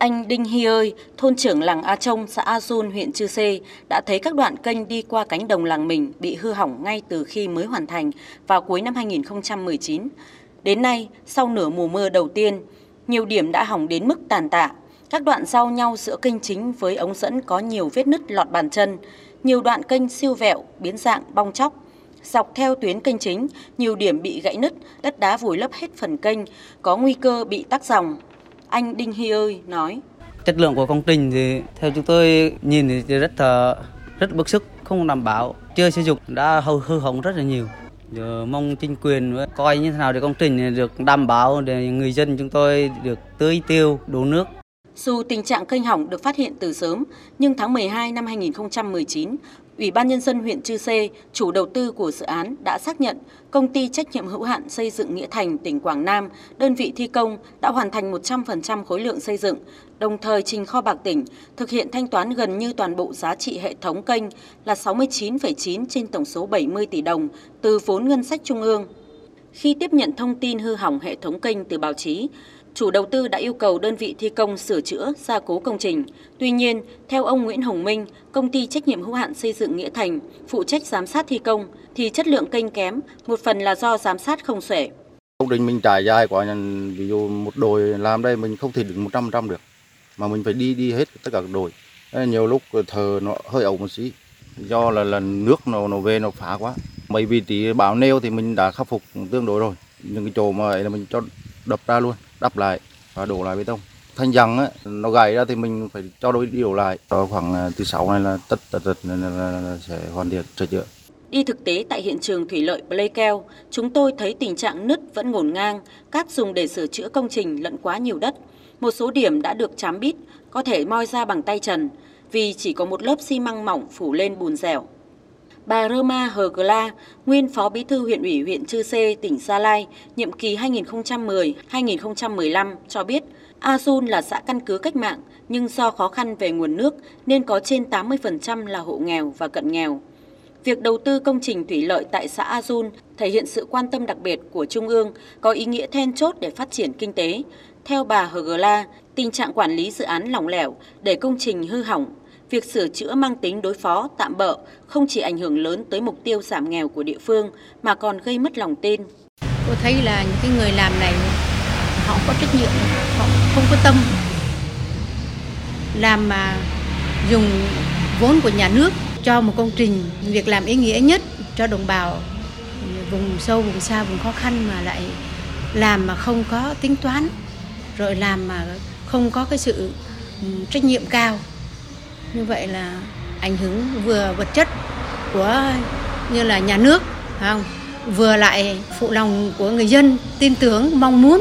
Anh Đinh Hy ơi, thôn trưởng làng A Trông, xã A Dun, huyện Chư Sê đã thấy các đoạn kênh đi qua cánh đồng làng mình bị hư hỏng ngay từ khi mới hoàn thành vào cuối năm 2019. Đến nay, sau nửa mùa mưa đầu tiên, nhiều điểm đã hỏng đến mức tàn tạ. Các đoạn giao nhau giữa kênh chính với ống dẫn có nhiều vết nứt lọt bàn chân, nhiều đoạn kênh siêu vẹo, biến dạng, bong chóc. Dọc theo tuyến kênh chính, nhiều điểm bị gãy nứt, đất đá vùi lấp hết phần kênh, có nguy cơ bị tắc dòng. Anh Đinh Hy ơi nói. Chất lượng của công trình thì theo chúng tôi nhìn thì rất là rất bức xúc, không đảm bảo, chưa sử dụng đã hư, hư hỏng rất là nhiều. Giờ mong chính quyền coi như thế nào để công trình được đảm bảo để người dân chúng tôi được tưới tiêu, đủ nước. Dù tình trạng kênh hỏng được phát hiện từ sớm, nhưng tháng 12 năm 2019, Ủy ban Nhân dân huyện Chư Sê, chủ đầu tư của dự án đã xác nhận công ty trách nhiệm hữu hạn xây dựng Nghĩa Thành, tỉnh Quảng Nam, đơn vị thi công đã hoàn thành 100% khối lượng xây dựng, đồng thời trình kho bạc tỉnh thực hiện thanh toán gần như toàn bộ giá trị hệ thống kênh là 69,9 trên tổng số 70 tỷ đồng từ vốn ngân sách trung ương. Khi tiếp nhận thông tin hư hỏng hệ thống kênh từ báo chí, chủ đầu tư đã yêu cầu đơn vị thi công sửa chữa, gia cố công trình. Tuy nhiên, theo ông Nguyễn Hồng Minh, công ty trách nhiệm hữu hạn xây dựng Nghĩa Thành, phụ trách giám sát thi công, thì chất lượng kênh kém, một phần là do giám sát không xuể. Công trình mình trải dài quá, ví dụ một đồi làm đây mình không thể đứng 100% được, mà mình phải đi đi hết tất cả các đồi. Nhiều lúc thờ nó hơi ẩu một xí, do là, là nước nó, nó về nó phá quá. Mấy vị trí báo nêu thì mình đã khắc phục tương đối rồi, những cái chỗ mà ấy là mình cho đập ra luôn đắp lại và đổ lại bê tông thanh rằng á, nó gãy ra thì mình phải cho đối điều lại Đó khoảng à, từ 6 này là tất tật tật là, sẽ hoàn thiện sửa chữa Đi thực tế tại hiện trường thủy lợi Pleikel, chúng tôi thấy tình trạng nứt vẫn ngổn ngang, cát dùng để sửa chữa công trình lẫn quá nhiều đất. Một số điểm đã được chám bít, có thể moi ra bằng tay trần, vì chỉ có một lớp xi măng mỏng phủ lên bùn dẻo. Bà Roma Hờ Gla, nguyên Phó Bí thư huyện ủy huyện Chư Sê, tỉnh Gia Lai, nhiệm kỳ 2010-2015 cho biết, A Sun là xã căn cứ cách mạng, nhưng do khó khăn về nguồn nước nên có trên 80% là hộ nghèo và cận nghèo. Việc đầu tư công trình thủy lợi tại xã A thể hiện sự quan tâm đặc biệt của Trung ương, có ý nghĩa then chốt để phát triển kinh tế. Theo bà Hờ Gla, tình trạng quản lý dự án lỏng lẻo để công trình hư hỏng việc sửa chữa mang tính đối phó, tạm bỡ không chỉ ảnh hưởng lớn tới mục tiêu giảm nghèo của địa phương mà còn gây mất lòng tin. Tôi thấy là những cái người làm này họ có trách nhiệm, họ không có tâm làm mà dùng vốn của nhà nước cho một công trình việc làm ý nghĩa nhất cho đồng bào vùng sâu vùng xa vùng khó khăn mà lại làm mà không có tính toán rồi làm mà không có cái sự ừ, trách nhiệm cao như vậy là ảnh hưởng vừa vật chất của, như là nhà nước không? Vừa lại phụ lòng của người dân, tin tưởng, mong muốn.